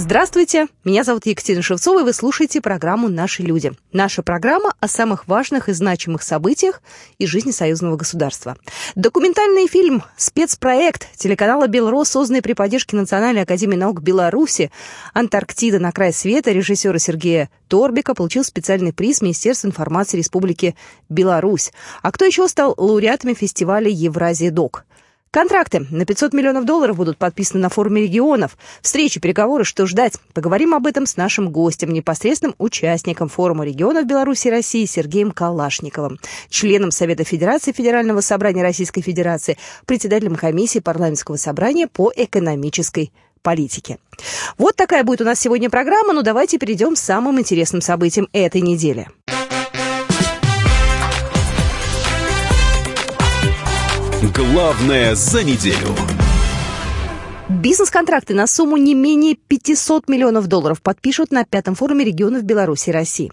Здравствуйте, меня зовут Екатерина Шевцова, и вы слушаете программу «Наши люди». Наша программа о самых важных и значимых событиях из жизни союзного государства. Документальный фильм «Спецпроект» телеканала «Белрос», созданный при поддержке Национальной академии наук Беларуси «Антарктида на край света» режиссера Сергея Торбика получил специальный приз Министерства информации Республики Беларусь. А кто еще стал лауреатами фестиваля «Евразия Док»? Контракты на 500 миллионов долларов будут подписаны на форуме регионов. Встречи, переговоры, что ждать? Поговорим об этом с нашим гостем, непосредственным участником форума регионов Беларуси и России Сергеем Калашниковым, членом Совета Федерации Федерального собрания Российской Федерации, председателем комиссии парламентского собрания по экономической политике. Вот такая будет у нас сегодня программа, но давайте перейдем к самым интересным событиям этой недели. Главное за неделю. Бизнес-контракты на сумму не менее 500 миллионов долларов подпишут на пятом форуме регионов Беларуси и России.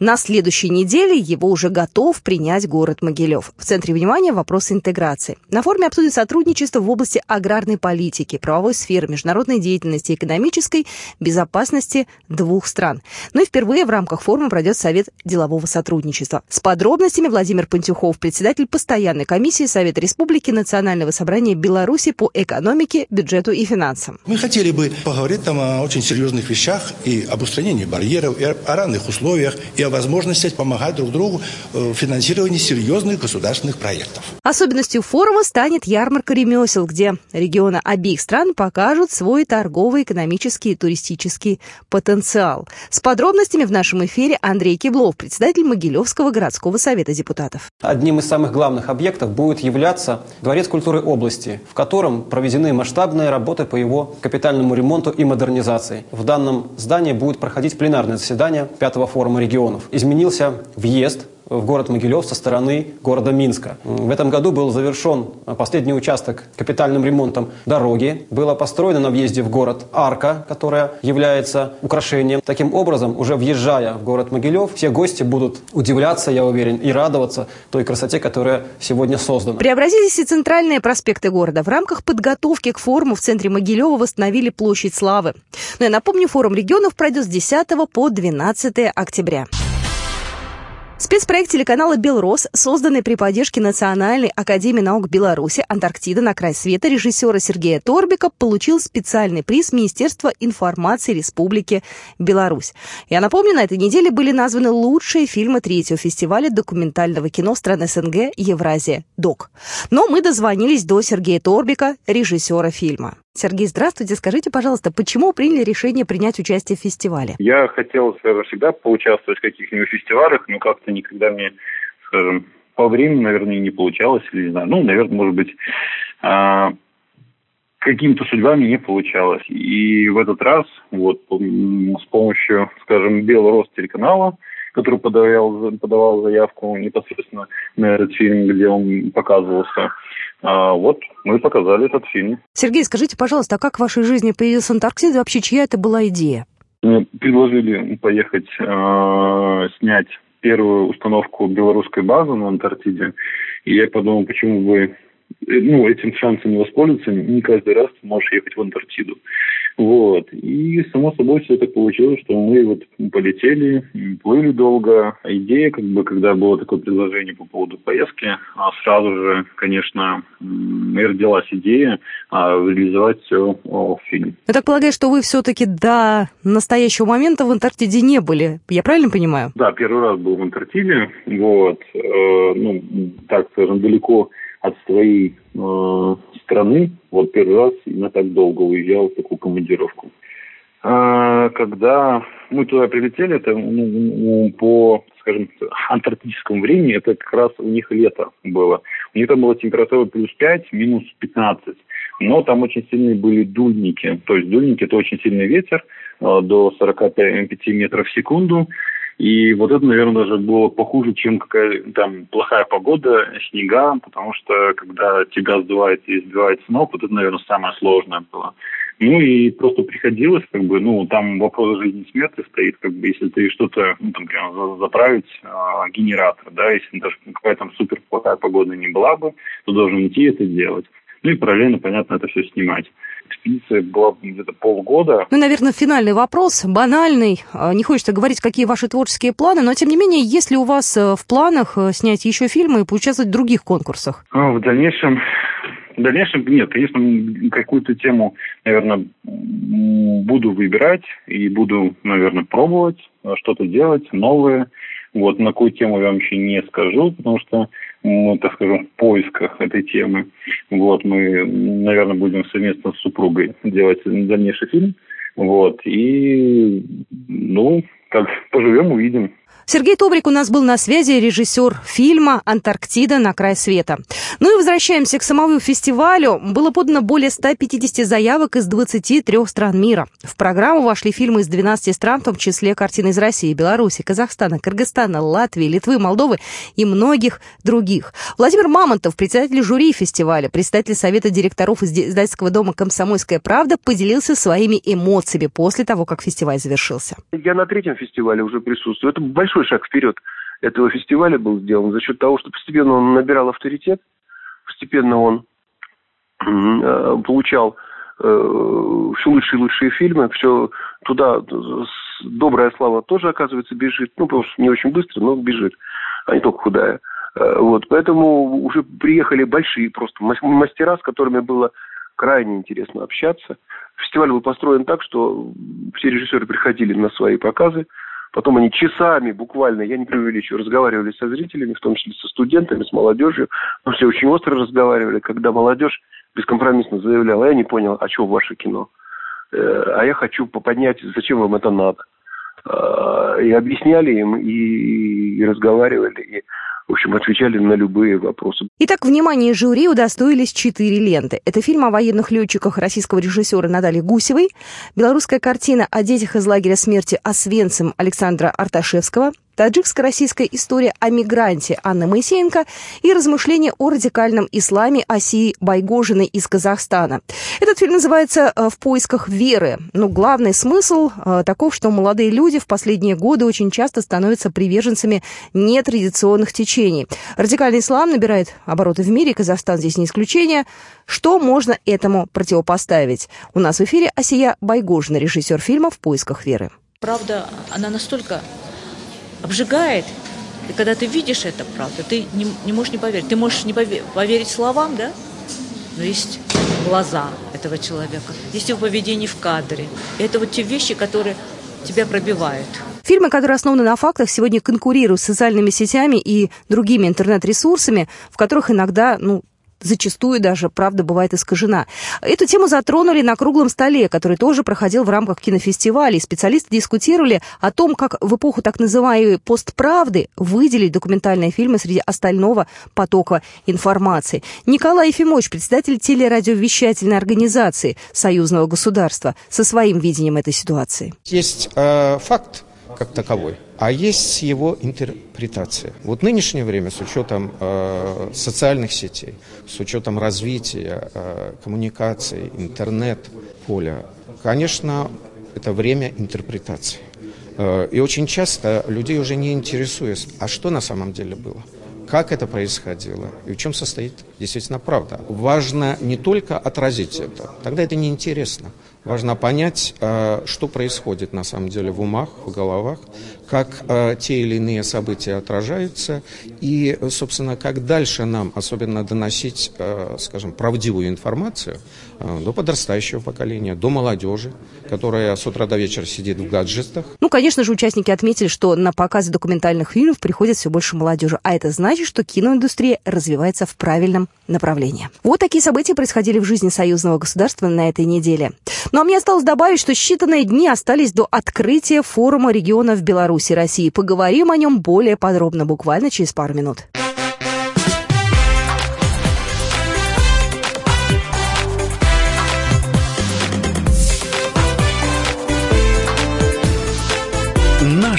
На следующей неделе его уже готов принять город Могилев. В центре внимания вопрос интеграции. На форуме обсудят сотрудничество в области аграрной политики, правовой сферы, международной деятельности, экономической безопасности двух стран. Ну и впервые в рамках форума пройдет Совет делового сотрудничества. С подробностями Владимир Пантюхов, председатель постоянной комиссии Совета Республики Национального собрания Беларуси по экономике, бюджету и финансам. Мы хотели бы поговорить там о очень серьезных вещах и об устранении барьеров, и о равных условиях, и о возможности помогать друг другу в финансировании серьезных государственных проектов. Особенностью форума станет ярмарка ремесел, где регионы обеих стран покажут свой торговый, экономический и туристический потенциал. С подробностями в нашем эфире Андрей Киблов, председатель Могилевского городского совета депутатов. Одним из самых главных объектов будет являться Дворец культуры области, в котором проведены масштабные работы по его капитальному ремонту и модернизации. В данном здании будет проходить пленарное заседание пятого форума регионов изменился въезд в город Могилев со стороны города Минска. В этом году был завершен последний участок капитальным ремонтом дороги. Была построена на въезде в город арка, которая является украшением. Таким образом, уже въезжая в город Могилев, все гости будут удивляться, я уверен, и радоваться той красоте, которая сегодня создана. Преобразились и центральные проспекты города. В рамках подготовки к форуму в центре Могилева восстановили площадь Славы. Но я напомню, форум регионов пройдет с 10 по 12 октября. Спецпроект телеканала «Белрос», созданный при поддержке Национальной академии наук Беларуси «Антарктида на край света» режиссера Сергея Торбика, получил специальный приз Министерства информации Республики Беларусь. Я напомню, на этой неделе были названы лучшие фильмы третьего фестиваля документального кино стран СНГ «Евразия. ДОК». Но мы дозвонились до Сергея Торбика, режиссера фильма. Сергей, здравствуйте. Скажите, пожалуйста, почему приняли решение принять участие в фестивале? Я хотел всегда поучаствовать в каких-нибудь фестивалях, но как-то никогда мне, скажем, по времени, наверное, не получалось, или не знаю. Ну, наверное, может быть, а, какими-то судьбами не получалось. И в этот раз, вот, с помощью, скажем, Белого телеканала, который подавал, подавал заявку непосредственно на этот фильм, где он показывался, а вот мы показали этот фильм. Сергей, скажите, пожалуйста, а как в вашей жизни появилась Антарктида? Вообще, чья это была идея? Мне предложили поехать э, снять первую установку белорусской базы на Антарктиде. И я подумал, почему бы ну, этим шансом не воспользоваться. Не каждый раз ты можешь ехать в Антарктиду. Вот. И, само собой, все так получилось, что мы вот полетели, плыли долго. Идея, как бы, когда было такое предложение по поводу поездки, а сразу же, конечно, и родилась идея а, реализовать все в фильме. Я так полагаю, что вы все-таки до настоящего момента в Антарктиде не были. Я правильно понимаю? Да, первый раз был в Антарктиде. Вот. Э, ну, так скажем, далеко от своей э, страны, вот первый раз именно так долго уезжал в такую командировку. А, когда мы туда прилетели, это ну, по, скажем, антарктическому времени, это как раз у них лето было. У них там была температура плюс 5, минус 15. Но там очень сильные были дульники. То есть дульники – это очень сильный ветер, э, до 45 метров в секунду. И вот это, наверное, даже было похуже, чем какая там плохая погода, снега, потому что когда тебя сдувает и сбивает сноп, вот это, наверное, самое сложное было. Ну и просто приходилось, как бы, ну, там вопрос жизни и смерти стоит, как бы, если ты что-то, ну, там, прям заправить э, генератор, да, если даже какая-то там супер плохая погода не была бы, то должен идти это делать. Ну и параллельно, понятно, это все снимать. Экспедиция была где-то полгода. Ну, наверное, финальный вопрос, банальный. А, не хочется говорить, какие ваши творческие планы, но, тем не менее, есть ли у вас э, в планах э, снять еще фильмы и поучаствовать в других конкурсах? А, в дальнейшем в дальнейшем нет. Конечно, какую-то тему, наверное, буду выбирать и буду, наверное, пробовать э, что-то делать новое. Вот, на какую тему я вам еще не скажу, потому что мы, так скажем, в поисках этой темы. Вот, мы, наверное, будем совместно с супругой делать дальнейший фильм. Вот, и, ну, как поживем, увидим. Сергей Тобрик у нас был на связи, режиссер фильма «Антарктида. На край света». Ну и возвращаемся к самому фестивалю. Было подано более 150 заявок из 23 стран мира. В программу вошли фильмы из 12 стран, в том числе картины из России, Беларуси, Казахстана, Кыргызстана, Латвии, Литвы, Молдовы и многих других. Владимир Мамонтов, председатель жюри фестиваля, председатель Совета директоров издательского дома «Комсомольская правда», поделился своими эмоциями после того, как фестиваль завершился. Я на третьем фестивале уже присутствую. Это большой шаг вперед этого фестиваля был сделан за счет того, что постепенно он набирал авторитет, постепенно он э, получал э, все лучшие и лучшие фильмы, все туда добрая слава тоже, оказывается, бежит. Ну, потому что не очень быстро, но бежит, а не только худая. Э, вот, поэтому уже приехали большие просто мастера, с которыми было крайне интересно общаться. Фестиваль был построен так, что все режиссеры приходили на свои показы, Потом они часами буквально, я не преувеличиваю, разговаривали со зрителями, в том числе со студентами, с молодежью. Но все очень остро разговаривали, когда молодежь бескомпромиссно заявляла, я не понял, а что ваше кино? Э, а я хочу поднять, зачем вам это надо? Э, и объясняли им, и, и разговаривали, и в общем, отвечали на любые вопросы. Итак, внимание жюри удостоились четыре ленты. Это фильм о военных летчиках российского режиссера Натальи Гусевой, белорусская картина о детях из лагеря смерти Освенцим Александра Арташевского, таджикско-российская история о мигранте Анны Моисеенко и размышления о радикальном исламе Осии Байгожиной из Казахстана. Этот фильм называется э, «В поисках веры». Ну, главный смысл э, таков, что молодые люди в последние годы очень часто становятся приверженцами нетрадиционных течений. Радикальный ислам набирает обороты в мире, Казахстан здесь не исключение. Что можно этому противопоставить? У нас в эфире Осия Байгожина, режиссер фильма «В поисках веры». Правда, она настолько обжигает. И когда ты видишь это, правда, ты не, не можешь не поверить. Ты можешь не поверить, поверить словам, да? Но есть глаза этого человека, есть его поведение в кадре. И это вот те вещи, которые тебя пробивают. Фильмы, которые основаны на фактах, сегодня конкурируют с социальными сетями и другими интернет-ресурсами, в которых иногда, ну, зачастую даже правда бывает искажена. Эту тему затронули на круглом столе, который тоже проходил в рамках кинофестиваля. Специалисты дискутировали о том, как в эпоху так называемой постправды выделить документальные фильмы среди остального потока информации. Николай Ефимович, председатель телерадиовещательной организации Союзного государства, со своим видением этой ситуации. Есть э, факт как таковой – а есть его интерпретация. Вот нынешнее время с учетом э, социальных сетей, с учетом развития э, коммуникаций, интернет-поля, конечно, это время интерпретации. Э, и очень часто людей уже не интересует, а что на самом деле было как это происходило и в чем состоит действительно правда. Важно не только отразить это, тогда это неинтересно. Важно понять, э, что происходит на самом деле в умах, в головах, как э, те или иные события отражаются. И, собственно, как дальше нам особенно доносить, э, скажем, правдивую информацию до подрастающего поколения, до молодежи, которая с утра до вечера сидит в гаджетах. Ну, конечно же, участники отметили, что на показы документальных фильмов приходит все больше молодежи, а это значит, что киноиндустрия развивается в правильном направлении. Вот такие события происходили в жизни союзного государства на этой неделе. Ну а мне осталось добавить, что считанные дни остались до открытия форума регионов Беларуси России. Поговорим о нем более подробно буквально через пару минут.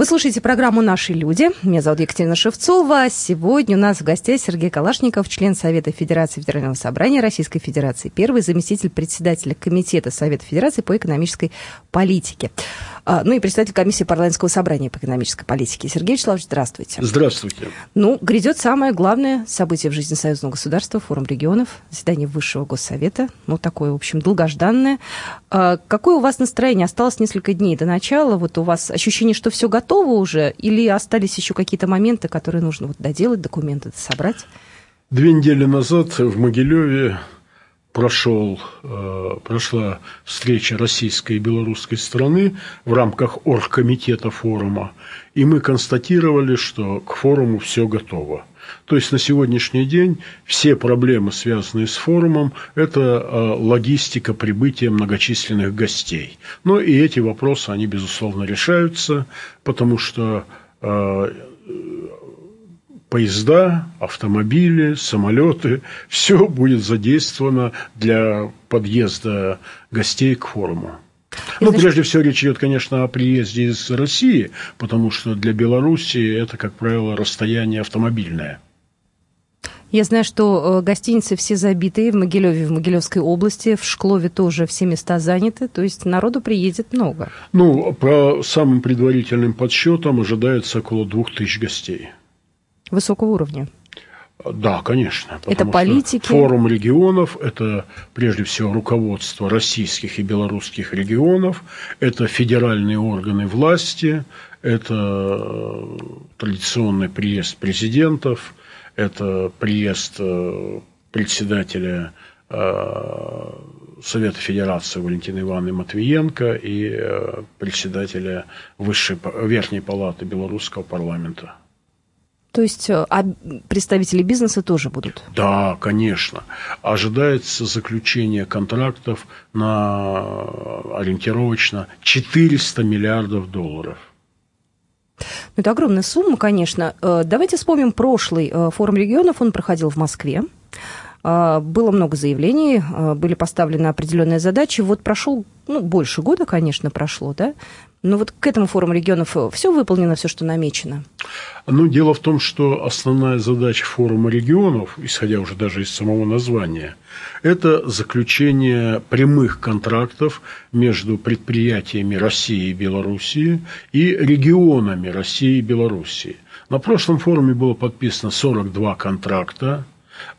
Вы слушаете программу «Наши люди». Меня зовут Екатерина Шевцова. Сегодня у нас в гостях Сергей Калашников, член Совета Федерации Федерального собрания Российской Федерации, первый заместитель председателя Комитета Совета Федерации по экономической политике. А, ну и председатель комиссии парламентского собрания по экономической политике. Сергей Вячеславович, здравствуйте. Здравствуйте. Ну, грядет самое главное событие в жизни союзного государства, форум регионов, заседание Высшего Госсовета. Ну, такое, в общем, долгожданное. А, какое у вас настроение? Осталось несколько дней до начала. Вот у вас ощущение, что все готово уже? Или остались еще какие-то моменты, которые нужно вот доделать, документы собрать? Две недели назад в Могилеве прошел, э, прошла встреча российской и белорусской стороны в рамках оргкомитета форума, и мы констатировали, что к форуму все готово. То есть на сегодняшний день все проблемы, связанные с форумом, это э, логистика прибытия многочисленных гостей. Но и эти вопросы, они, безусловно, решаются, потому что э, поезда, автомобили, самолеты, все будет задействовано для подъезда гостей к форуму. Ну, прежде всего, речь идет, конечно, о приезде из России, потому что для Беларуси это, как правило, расстояние автомобильное. Я знаю, что э, гостиницы все забитые в Могилеве, в Могилевской области, в Шклове тоже все места заняты, то есть народу приедет много. Ну, по самым предварительным подсчетам ожидается около двух тысяч гостей высокого уровня. Да, конечно. Это политики. Форум регионов – это прежде всего руководство российских и белорусских регионов, это федеральные органы власти, это традиционный приезд президентов, это приезд э, председателя э, Совета Федерации Валентины Ивановны Матвиенко и э, председателя Высшей, Верхней Палаты Белорусского парламента. То есть э, а представители бизнеса тоже будут? Да, конечно. Ожидается заключение контрактов на э, ориентировочно 400 миллиардов долларов. Ну, это огромная сумма, конечно. Э, давайте вспомним прошлый форум регионов. Он проходил в Москве. Было много заявлений, были поставлены определенные задачи. Вот прошел, ну, больше года, конечно, прошло, да? Но вот к этому форуму регионов все выполнено, все, что намечено? Ну, дело в том, что основная задача форума регионов, исходя уже даже из самого названия, это заключение прямых контрактов между предприятиями России и Белоруссии и регионами России и Белоруссии. На прошлом форуме было подписано 42 контракта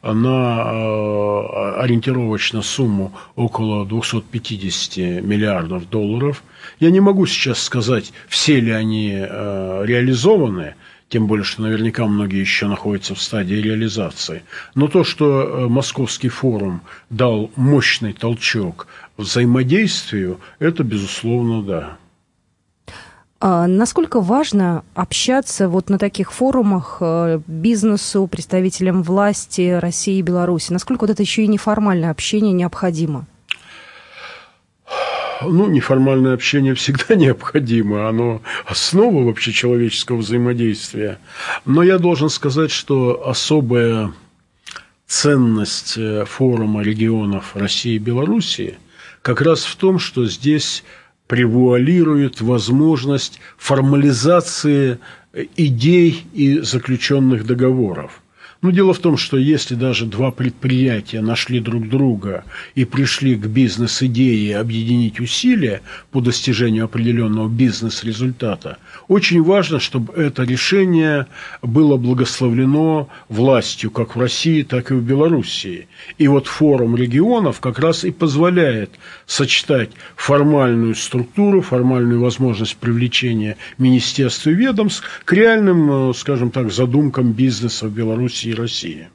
на э, ориентировочно сумму около 250 миллиардов долларов. Я не могу сейчас сказать, все ли они э, реализованы, тем более, что наверняка многие еще находятся в стадии реализации. Но то, что э, Московский форум дал мощный толчок взаимодействию, это, безусловно, да. А насколько важно общаться вот на таких форумах э, бизнесу, представителям власти России и Беларуси? Насколько вот это еще и неформальное общение необходимо? Ну, неформальное общение всегда необходимо, оно основа вообще человеческого взаимодействия. Но я должен сказать, что особая ценность э, форума регионов России и Белоруссии как раз в том, что здесь превуалирует возможность формализации идей и заключенных договоров. Но дело в том, что если даже два предприятия нашли друг друга и пришли к бизнес-идее объединить усилия по достижению определенного бизнес-результата, очень важно, чтобы это решение было благословлено властью как в России, так и в Белоруссии. И вот форум регионов как раз и позволяет сочетать формальную структуру, формальную возможность привлечения министерств и ведомств к реальным, э, скажем так, задумкам бизнеса в Беларуси России.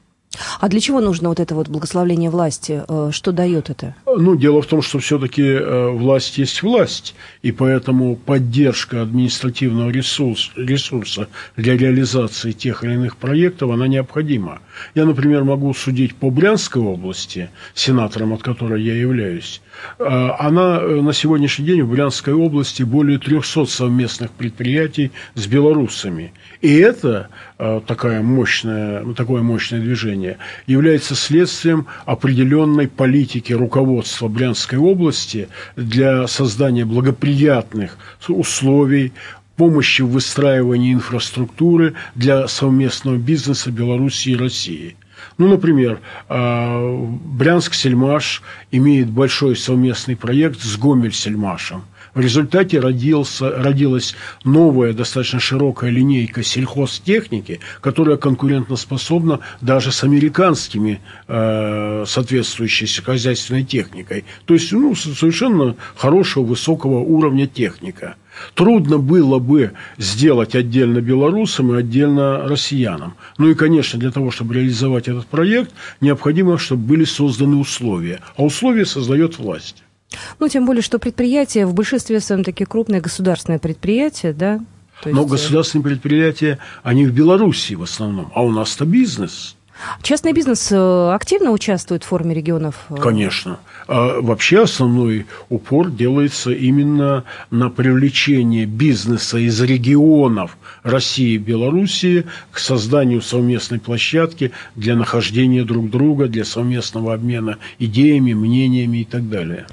А для чего нужно вот это вот благословление власти? Э, что дает это? Ну, дело в том, что все-таки э, власть есть власть, и поэтому поддержка административного ресурса, ресурса для реализации тех или иных проектов, она необходима. Я, например, могу судить по Брянской области, сенатором от которой я являюсь. Э, она на сегодняшний день в Брянской области более 300 совместных предприятий с белорусами. И это такая мощная, такое мощное движение образования является следствием определенной политики руководства Брянской области для создания благоприятных условий помощи в выстраивании инфраструктуры для совместного бизнеса Беларуси и России. Ну, например, а, Брянск-Сельмаш имеет большой совместный проект с Гомель-Сельмашем – в результате родился, родилась новая, достаточно широкая линейка сельхозтехники, которая конкурентоспособна даже с американскими э, соответствующей хозяйственной техникой. То есть, ну, совершенно хорошего, высокого уровня техника. Трудно было бы сделать отдельно белорусам и отдельно россиянам. Ну и, конечно, для того, чтобы реализовать этот проект, необходимо, чтобы были созданы условия. А условия создает власть. Ну, тем более, что предприятия в большинстве своем такие крупные государственные предприятия, да? То Но есть... Э, государственные предприятия, они в Беларуси в основном, а у нас-то бизнес. Частный бизнес э, активно участвует в форме регионов? Э? Конечно. А вообще основной упор делается именно на привлечение бизнеса из регионов России и Белоруссии к созданию совместной площадки для нахождения друг друга, для совместного обмена идеями, мнениями и так далее.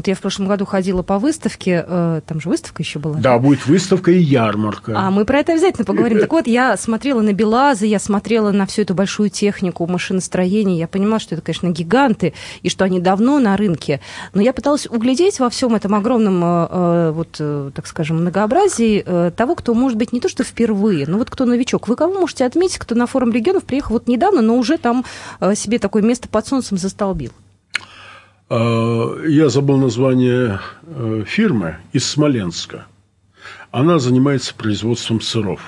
Вот я в прошлом году ходила по выставке, э, там же выставка еще была. Да, будет выставка и ярмарка. А мы про это обязательно поговорим. Так вот, я смотрела на Белазы, я смотрела на всю эту большую технику машиностроения, я понимала, что это, конечно, гиганты, и что они давно на рынке. Но я пыталась углядеть во всем этом огромном, э, э, вот, так скажем, многообразии того, кто, может быть, не то что впервые, но вот кто новичок. Вы кого можете отметить, кто на форум регионов приехал вот недавно, но уже там себе такое место под солнцем застолбил? А, я забыл название э, фирмы из Смоленска. Она занимается производством сыров.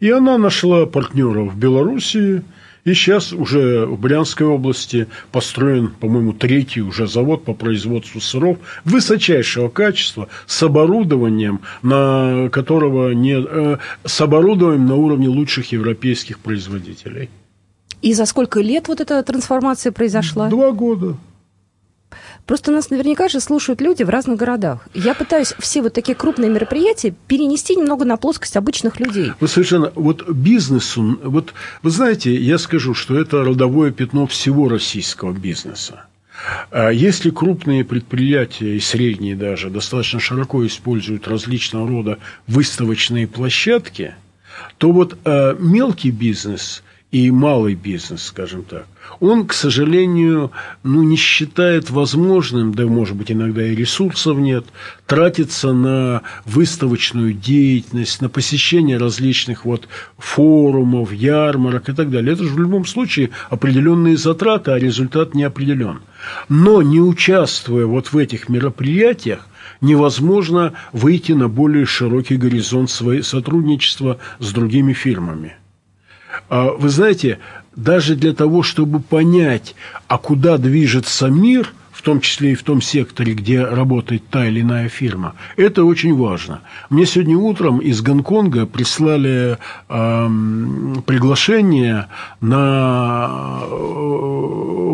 И она нашла партнеров в Белоруссии, и сейчас уже в Брянской области построен, по-моему, третий уже завод по производству сыров высочайшего качества с оборудованием, на которого не, э, с оборудованием на уровне лучших европейских производителей. И за сколько лет вот эта трансформация произошла? Два года. Просто нас наверняка же слушают люди в разных городах. Я пытаюсь все вот такие крупные мероприятия перенести немного на плоскость обычных людей. Вы совершенно... Вот бизнесу... Вот вы знаете, я скажу, что это родовое пятно всего российского бизнеса. А если крупные предприятия и средние даже достаточно широко используют различного рода выставочные площадки, то вот э, мелкий бизнес и малый бизнес, скажем так, он, к сожалению, ну, не считает возможным, да, может быть, иногда и ресурсов нет, тратиться на выставочную деятельность, на посещение различных вот форумов, ярмарок и так далее. Это же в любом случае определенные затраты, а результат не определен. Но не участвуя вот в этих мероприятиях, невозможно выйти на более широкий горизонт своего сотрудничества с другими фирмами. А вы знаете, даже для того, чтобы понять, а куда движется мир, в том числе и в том секторе, где работает та или иная фирма, это очень важно. Мне сегодня утром из Гонконга прислали э, приглашение на э,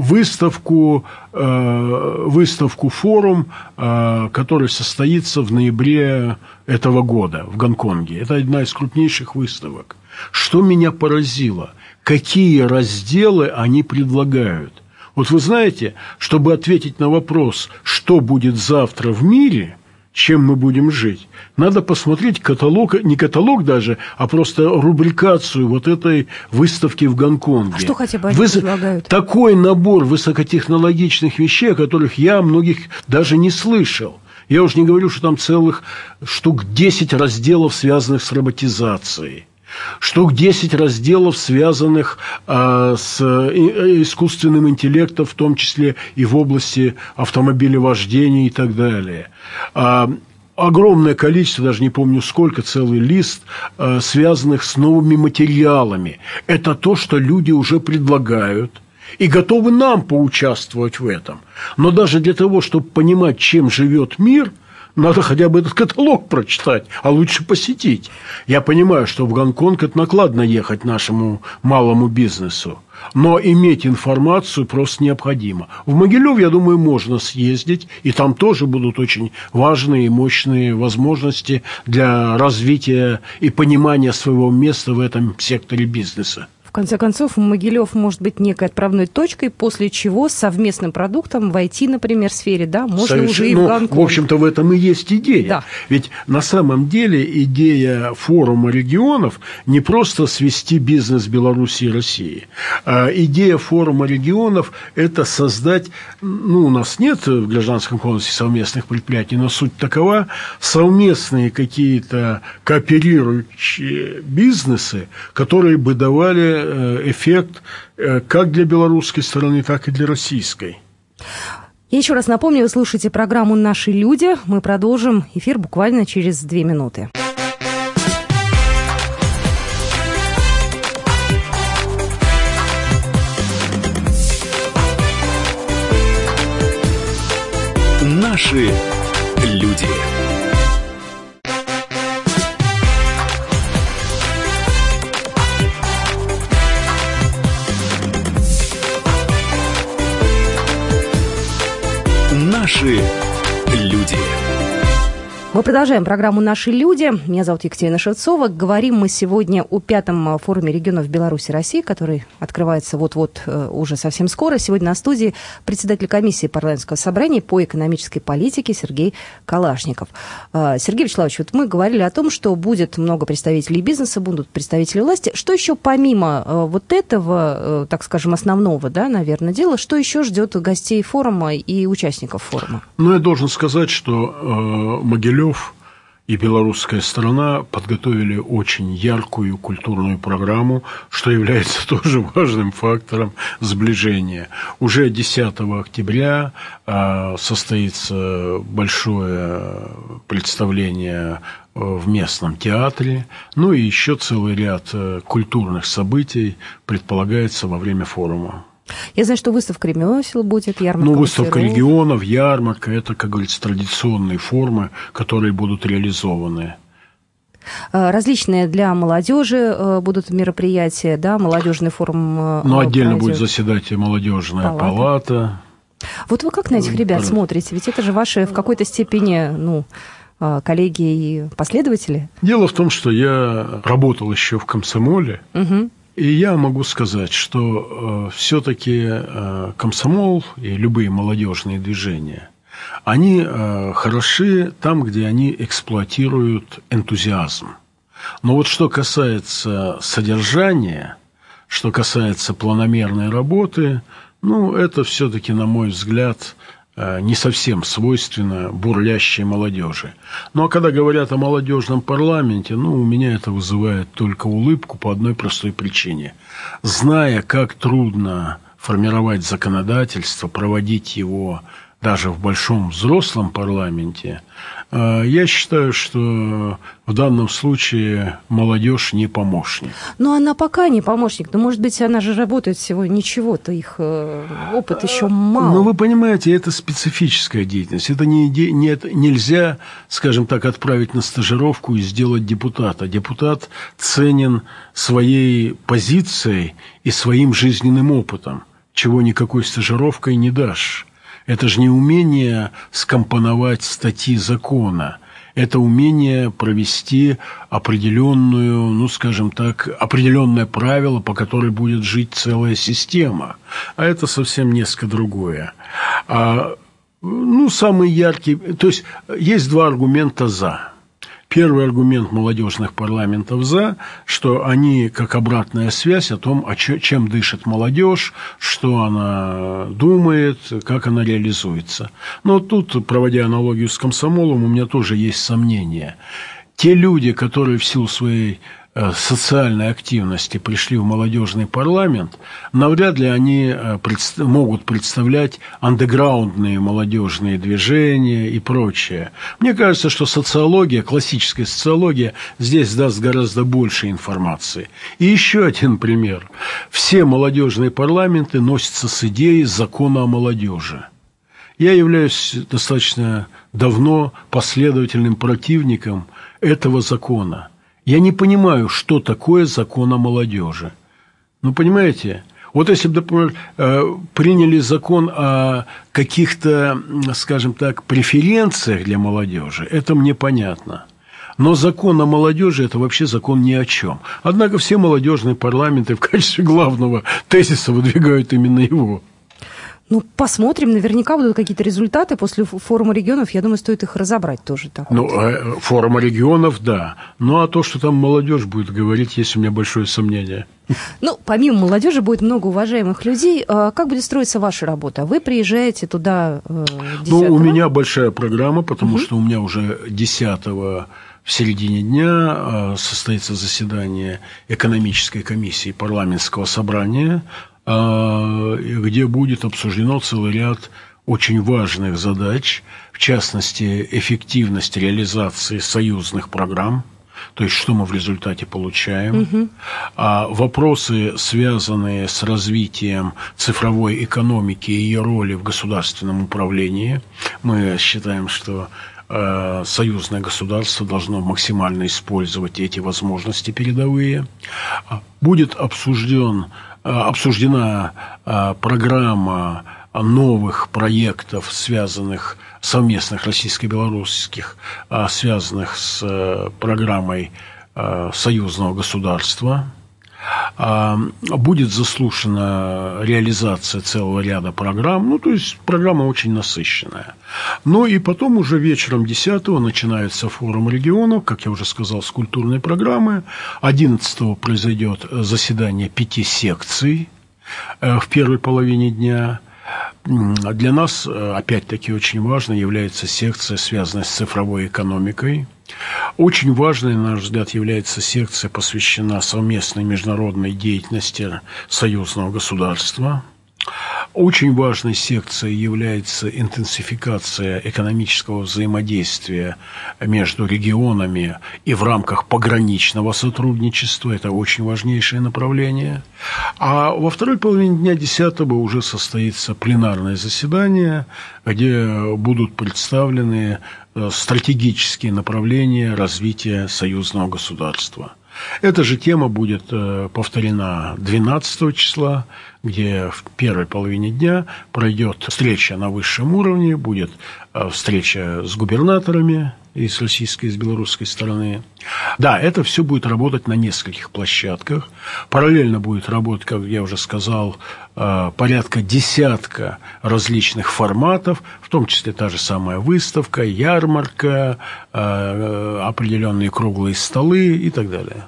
выставку, э, выставку форум, э, который состоится в ноябре этого года в Гонконге. Это одна из крупнейших выставок. Что меня поразило? Какие разделы они предлагают? Вот вы знаете, чтобы ответить на вопрос, что будет завтра в мире, чем мы будем жить, надо посмотреть каталог, не каталог даже, а просто рубрикацию вот этой выставки в Гонконге. А что хотя бы они Вы... предлагают? Такой набор высокотехнологичных вещей, о которых я многих даже не слышал. Я уже не говорю, что там целых штук 10 разделов, связанных с роботизацией штук 10 разделов, связанных э, с э, искусственным интеллектом, в том числе и в области автомобилевождения и так далее. А, огромное количество, даже не помню сколько, целый лист, э, связанных с новыми материалами. Это то, что люди уже предлагают и готовы нам поучаствовать в этом. Но даже для того, чтобы понимать, чем живет мир – надо хотя бы этот каталог прочитать, а лучше посетить. Я понимаю, что в Гонконг это накладно ехать нашему малому бизнесу. Но иметь информацию просто необходимо. В Могилев, я думаю, можно съездить, и там тоже будут очень важные и мощные возможности для развития и понимания своего места в этом секторе бизнеса. В конце концов, Могилев может быть некой отправной точкой, после чего совместным продуктом войти, например, в сфере, да, можно Совершенно, уже и в ну, Гонконг. В общем-то, в этом и есть идея. Да. Ведь на самом деле идея форума регионов не просто свести бизнес Беларуси и России. А идея форума регионов – это создать, ну, у нас нет в гражданском кодексе совместных предприятий, но суть такова, совместные какие-то кооперирующие бизнесы, которые бы давали Э, эффект э, как для белорусской стороны, так и для российской. Я еще раз напомню, вы слушаете программу «Наши люди». Мы продолжим эфир буквально через две минуты. Наши люди. Наши люди. Мы продолжаем программу «Наши люди». Меня зовут Екатерина Шевцова. Говорим мы сегодня о пятом форуме регионов Беларуси России, который открывается вот-вот э, уже совсем скоро. Сегодня на студии председатель комиссии парламентского собрания по экономической политике Сергей Калашников. Э, Сергей Вячеславович, вот мы говорили о том, что будет много представителей бизнеса, будут представители власти. Что еще помимо э, вот этого, так скажем, основного, да, наверное, дела, что еще ждет гостей форума и участников форума? Ну, я должен сказать, что э, Могилев Киселев и белорусская сторона подготовили очень яркую культурную программу, что является тоже важным фактором сближения. Уже 10 октября а, состоится большое представление в местном театре, ну и еще целый ряд э, культурных событий предполагается во время форума. Я знаю, что выставка ремесел будет, ярмарка Ну, выставка мастеров. регионов, ярмарка – это, как говорится, традиционные формы, которые будут реализованы. А, различные для молодежи э, будут мероприятия, да, молодежный форум. Э, ну, отдельно пройдет. будет заседать молодежная палата. палата. Вот вы как на этих ребят смотрите? Ведь это же ваши в какой-то степени, ну, коллеги и последователи? Дело в том, что я работал еще в комсомоле, угу. И я могу сказать, что э, все-таки э, комсомол и любые молодежные движения, они э, хороши там, где они эксплуатируют энтузиазм. Но вот что касается содержания, что касается планомерной работы, ну, это все-таки, на мой взгляд, не совсем свойственно бурлящей молодежи. Ну а когда говорят о молодежном парламенте, ну, у меня это вызывает только улыбку по одной простой причине. Зная, как трудно формировать законодательство, проводить его даже в большом взрослом парламенте, э, я считаю, что в данном случае молодежь не помощник. Но она пока не помощник. Но, может быть, она же работает всего ничего-то, их э, опыт еще мало. Но вы понимаете, это специфическая деятельность. Это не, не, нельзя, скажем так, отправить на стажировку и сделать депутата. Депутат ценен своей позицией и своим жизненным опытом, чего никакой стажировкой не дашь. Это же не умение скомпоновать статьи закона. Это умение провести определенную, ну, скажем так, определенное правило, по которой будет жить целая система. А это совсем несколько другое. А, ну, самый яркий... То есть, есть два аргумента «за». Первый аргумент молодежных парламентов за, что они как обратная связь о том, о чем дышит молодежь, что она думает, как она реализуется. Но тут, проводя аналогию с комсомолом, у меня тоже есть сомнения. Те люди, которые в силу своей социальной активности пришли в молодежный парламент, навряд ли они э, могут представлять андеграундные молодежные движения и прочее. Мне кажется, что социология, классическая социология здесь даст гораздо больше информации. И еще один пример. Все молодежные парламенты носятся с идеей закона о молодежи. Я являюсь достаточно давно последовательным противником этого закона – я не понимаю, что такое закон о молодежи. Ну, понимаете, вот если бы, например, э, приняли закон о каких-то, скажем так, преференциях для молодежи, это мне понятно. Но закон о молодежи – это вообще закон ни о чем. Однако все молодежные парламенты в качестве главного тезиса выдвигают именно его. Ну, посмотрим. Наверняка будут какие-то результаты после форума регионов. Я думаю, стоит их разобрать тоже так. Ну, вот. Э, форума регионов, да. Ну, а то, что там молодежь будет говорить, есть у меня большое сомнение. Ну, помимо молодежи будет много уважаемых людей. А как будет строиться ваша работа? Вы приезжаете туда 10 э, Ну, у меня большая программа, потому угу. что у меня уже 10 в середине дня э, состоится заседание экономической комиссии парламентского собрания а, где будет обсуждено целый ряд очень важных задач, в частности, эффективность реализации союзных программ, то есть что мы в результате получаем, угу. а вопросы, связанные с развитием цифровой экономики и ее роли в государственном управлении. Мы считаем, что э, союзное государство должно максимально использовать эти возможности передовые. Будет обсужден обсуждена э, программа новых проектов, связанных совместных российско-белорусских, э, связанных с программой союзного государства – будет заслушана реализация целого ряда программ, ну, то есть программа очень насыщенная. Ну, и потом уже вечером 10 начинается форум регионов, как я уже сказал, с культурной программы. 11 произойдет заседание пяти секций э, в первой половине дня. Для нас, э, опять-таки, очень важно является секция, связанная с цифровой экономикой – очень важной, на наш взгляд, является секция, посвящена совместной международной деятельности союзного государства. Очень важной секцией является интенсификация экономического взаимодействия между регионами и в рамках пограничного сотрудничества. Это очень важнейшее направление. А во второй половине дня 10 уже состоится пленарное заседание, где будут представлены Э, стратегические направления развития союзного государства. Эта же тема будет э, повторена 12 числа, где в первой половине дня пройдет встреча на высшем уровне, будет э, встреча с губернаторами и с российской, и с белорусской стороны. Да, это все будет работать на нескольких площадках. Параллельно будет работать, как я уже сказал, э, порядка десятка различных форматов, в том числе та же самая выставка, ярмарка, э, определенные круглые столы и так далее.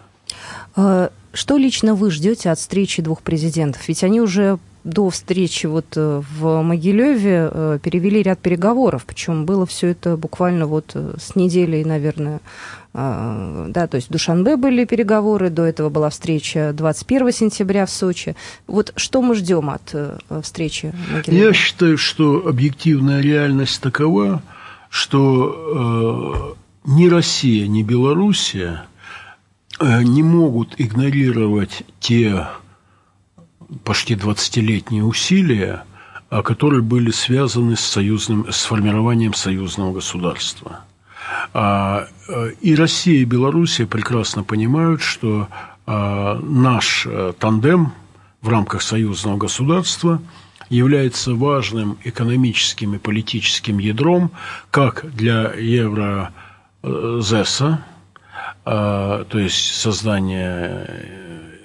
Что лично вы ждете от встречи двух президентов? Ведь они уже до встречи вот э, в Могилеве э, перевели ряд переговоров, причем было все это буквально вот э, с недели, наверное, да, то есть в Душанбе были переговоры, до этого была встреча 21 сентября в Сочи. Вот что мы ждем от встречи Могилеве? Я считаю, что объективная реальность такова, что э, ни Россия, ни Белоруссия не могут игнорировать те почти 20-летние усилия, а которые были связаны с, союзным, с формированием союзного государства. А, э, и Россия, и Белоруссия прекрасно понимают, что а, наш э, тандем в рамках союзного государства является важным экономическим и политическим ядром как для Еврозеса, то есть создания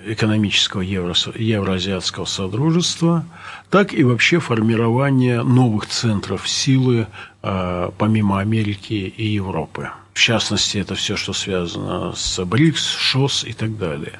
экономического евро, евроазиатского содружества, так и вообще формирование новых центров силы э, помимо Америки и Европы. В частности, это все, что связано с БРИКС, ШОС и так далее.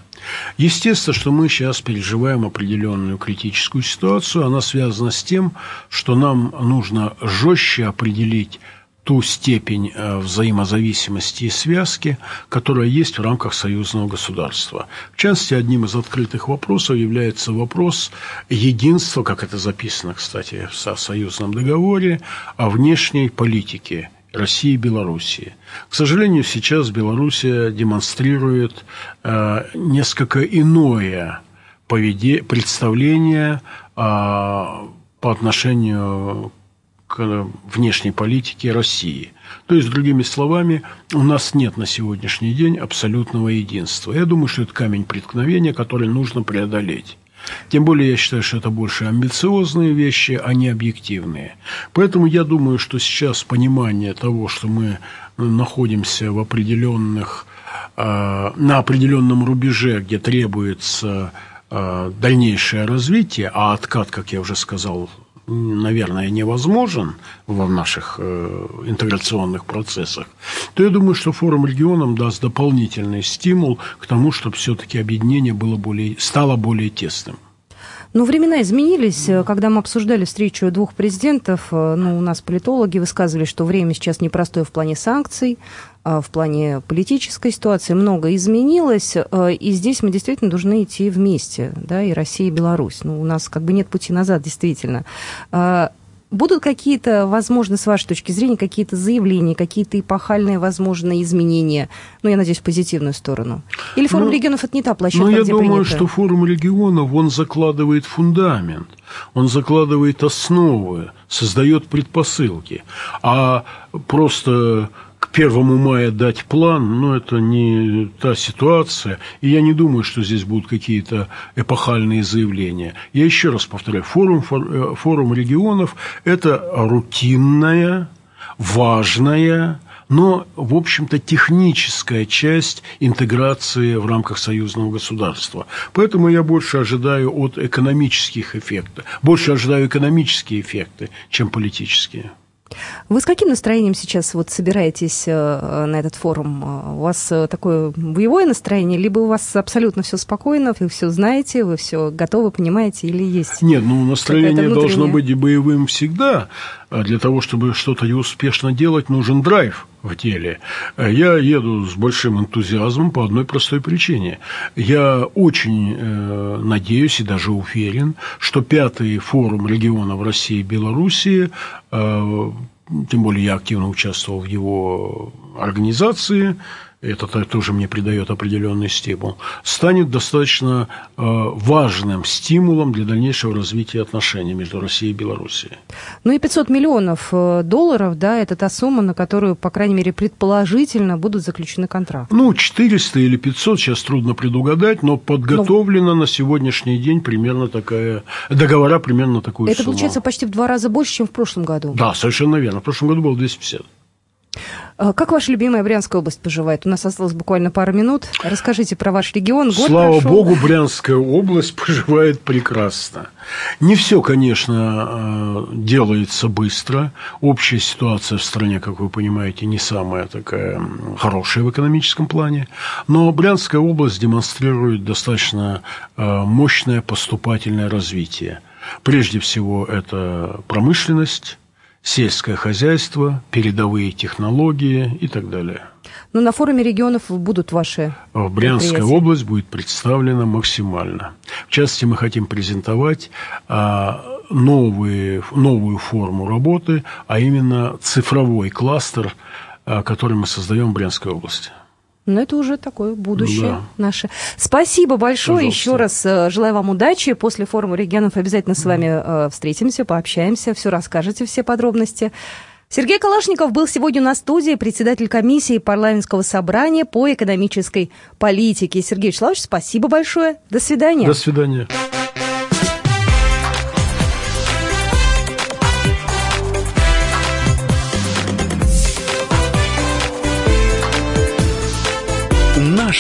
Естественно, что мы сейчас переживаем определенную критическую ситуацию. Она связана с тем, что нам нужно жестче определить ту степень э, взаимозависимости и связки, которая есть в рамках союзного государства. В частности, одним из открытых вопросов является вопрос единства, как это записано, кстати, в союзном договоре, о внешней политике России и Белоруссии. К сожалению, сейчас Белоруссия демонстрирует э, несколько иное поведе... представление э, по отношению к внешней политике России. То есть, другими словами, у нас нет на сегодняшний день абсолютного единства. Я думаю, что это камень преткновения, который нужно преодолеть. Тем более я считаю, что это больше амбициозные вещи, а не объективные. Поэтому я думаю, что сейчас понимание того, что мы находимся в определенных, э, на определенном рубеже, где требуется э, дальнейшее развитие, а откат, как я уже сказал, наверное, невозможен в наших э, интеграционных процессах, то я думаю, что форум регионам даст дополнительный стимул к тому, чтобы все-таки объединение было более, стало более тесным. Ну, времена изменились. Когда мы обсуждали встречу двух президентов, э, ну, у нас политологи высказывали, что время сейчас непростое в плане санкций, в плане политической ситуации много изменилось, э, и здесь мы действительно должны идти вместе, да, и Россия, и Беларусь. Ну, у нас как бы нет пути назад, действительно. А, Будут какие-то, возможно, с вашей точки зрения, какие-то заявления, какие-то эпохальные, возможные изменения, ну, я надеюсь, в позитивную сторону? Или форум ну, регионов – это не та площадка, Ну, я где думаю, принято? что форум регионов, он закладывает фундамент, он закладывает основы, создает предпосылки. А просто первому мая дать план, но это не та ситуация. И я не думаю, что здесь будут какие-то эпохальные заявления. Я еще раз повторяю, форум, э, форум регионов – это рутинная, важная, но, в общем-то, техническая часть интеграции в рамках союзного государства. Поэтому я больше ожидаю от экономических эффектов, больше ожидаю экономические эффекты, чем политические. Вы с каким настроением сейчас вот собираетесь э, на этот форум? У вас э, такое боевое настроение, либо у вас абсолютно все спокойно, вы все знаете, вы все готовы, понимаете, или есть? Нет, ну настроение должно быть и боевым всегда. А для того, чтобы что-то успешно делать, нужен драйв в деле. Я еду с большим энтузиазмом по одной простой причине. Я очень э, надеюсь и даже уверен, что пятый форум регионов России и Белоруссии, э, тем более я активно участвовал в его организации, это тоже мне придает определенный стимул, станет достаточно э, важным стимулом для дальнейшего развития отношений между Россией и Белоруссией. Ну и 500 миллионов э, долларов, да, это та сумма, на которую, по крайней мере, предположительно будут заключены контракты. Ну, 400 или 500 сейчас трудно предугадать, но подготовлена но... на сегодняшний день примерно такая, договора примерно такую это сумму. Это получается почти в два раза больше, чем в прошлом году. Да, совершенно верно. В прошлом году было 250. А как ваша любимая Брянская область поживает? У нас осталось буквально пару минут. Расскажите про ваш регион. Год Слава прошел. богу, Брянская область поживает прекрасно. Не все, конечно, э, делается быстро. Общая ситуация в стране, как вы понимаете, не самая такая хорошая в экономическом плане. Но Брянская область демонстрирует достаточно э, мощное поступательное развитие. Прежде всего, это промышленность, сельское хозяйство, передовые технологии и так далее. Но на форуме регионов будут ваши Брянская область будет представлена максимально. В частности, мы хотим презентовать а, новые, новую форму работы, а именно цифровой кластер, а, который мы создаем в Брянской области. Но это уже такое будущее да. наше. Спасибо большое. Пожалуйста. Еще раз э, желаю вам удачи. После форума регионов обязательно с вами э, встретимся, пообщаемся, все расскажете, все подробности. Сергей Калашников был сегодня на студии, председатель комиссии парламентского собрания по экономической политике. Сергей Вячеславович, спасибо большое. До свидания. До свидания.